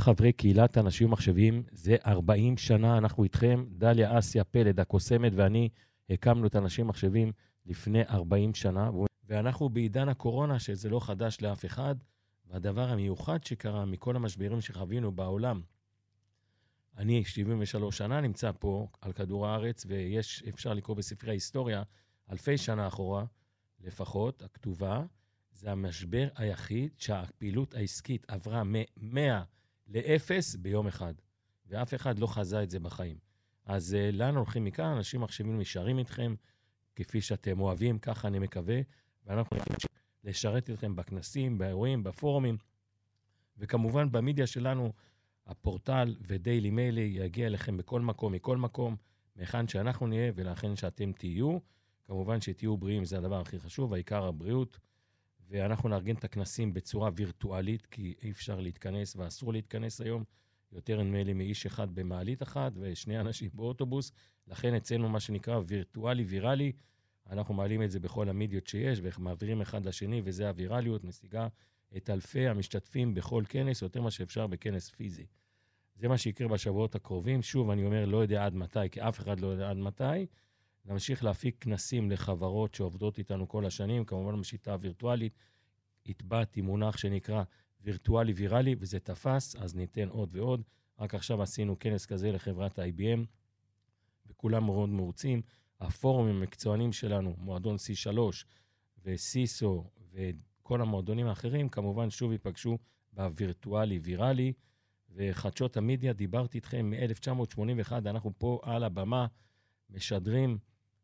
חברי קהילת אנשים ומחשבים. זה 40 שנה אנחנו איתכם. דליה אסיה פלד, הקוסמת, ואני הקמנו את אנשים ומחשבים לפני 40 שנה, ואנחנו בעידן הקורונה, שזה לא חדש לאף אחד. והדבר המיוחד שקרה מכל המשברים שחווינו בעולם, אני 73 שנה נמצא פה על כדור הארץ, ויש, אפשר לקרוא בספרי ההיסטוריה, אלפי שנה אחורה, לפחות, הכתובה, זה המשבר היחיד שהפעילות העסקית עברה מ-100 ל-0 ביום אחד, ואף אחד לא חזה את זה בחיים. אז uh, לאן הולכים מכאן? אנשים מחשבים נשארים איתכם, כפי שאתם אוהבים, ככה אני מקווה, ואנחנו נמשיך לשרת אתכם בכנסים, באירועים, בפורומים, וכמובן במדיה שלנו, הפורטל ודיילי מיילי יגיע אליכם בכל מקום, מכל מקום, מהיכן שאנחנו נהיה ולהכן שאתם תהיו. כמובן שתהיו בריאים זה הדבר הכי חשוב, העיקר הבריאות. ואנחנו נארגן את הכנסים בצורה וירטואלית, כי אי אפשר להתכנס ואסור להתכנס היום. יותר נדמה לי מאיש אחד במעלית אחת ושני אנשים באוטובוס. לכן אצלנו מה שנקרא וירטואלי ויראלי. אנחנו מעלים את זה בכל המדיות שיש ומעבירים אחד לשני, וזה הווירליות, משיגה את אלפי המשתתפים בכל כנס, יותר ממה שאפשר בכנס פיזי. זה מה שיקרה בשבועות הקרובים. שוב, אני אומר, לא יודע עד מתי, כי אף אחד לא יודע עד מתי. נמשיך להפיק כנסים לחברות שעובדות איתנו כל השנים, כמובן בשיטה הווירטואלית. הטבעתי מונח שנקרא וירטואלי ויראלי, וזה תפס, אז ניתן עוד ועוד. רק עכשיו עשינו כנס כזה לחברת IBM, וכולם מאוד מרוצים. הפורומים המקצוענים שלנו, מועדון C3 וסיסו וכל המועדונים האחרים, כמובן שוב ייפגשו בווירטואלי ויראלי. וחדשות המדיה, דיברתי איתכם מ-1981, אנחנו פה על הבמה משדרים,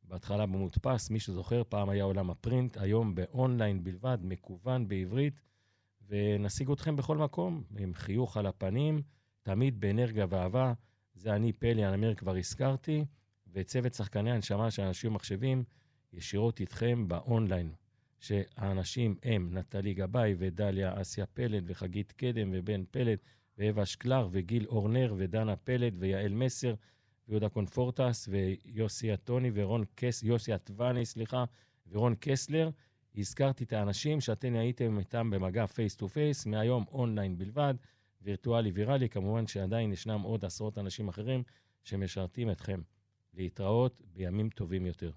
בהתחלה במודפס, מי שזוכר, פעם היה עולם ה print, היום באונליין בלבד, מקוון בעברית, ונשיג אתכם בכל מקום, עם חיוך על הפנים, תמיד באנרגיה ואהבה. זה אני, פלי הנמר, כבר הזכרתי, וצוות שחקני הנשמה של אנשים ומחשבים, ישירות איתכם באונליין. שהאנשים הם נטלי גבאי ודליה אסיה פלד וחגית קדם ובן פלד ואווה שקלר וגיל אורנר ודנה פלד ויעל מסר ויהודה קונפורטס ויוסי אטוני ורון קס... יוסי אטווני, סליחה, ורון קסלר. הזכרתי את האנשים שאתם הייתם איתם במגע face to face, מהיום אונליין בלבד, וירטואלי ויראלי. כמובן שעדיין ישנם עוד עשרות אנשים אחרים שמשרתים אתכם. להתראות בימים טובים יותר.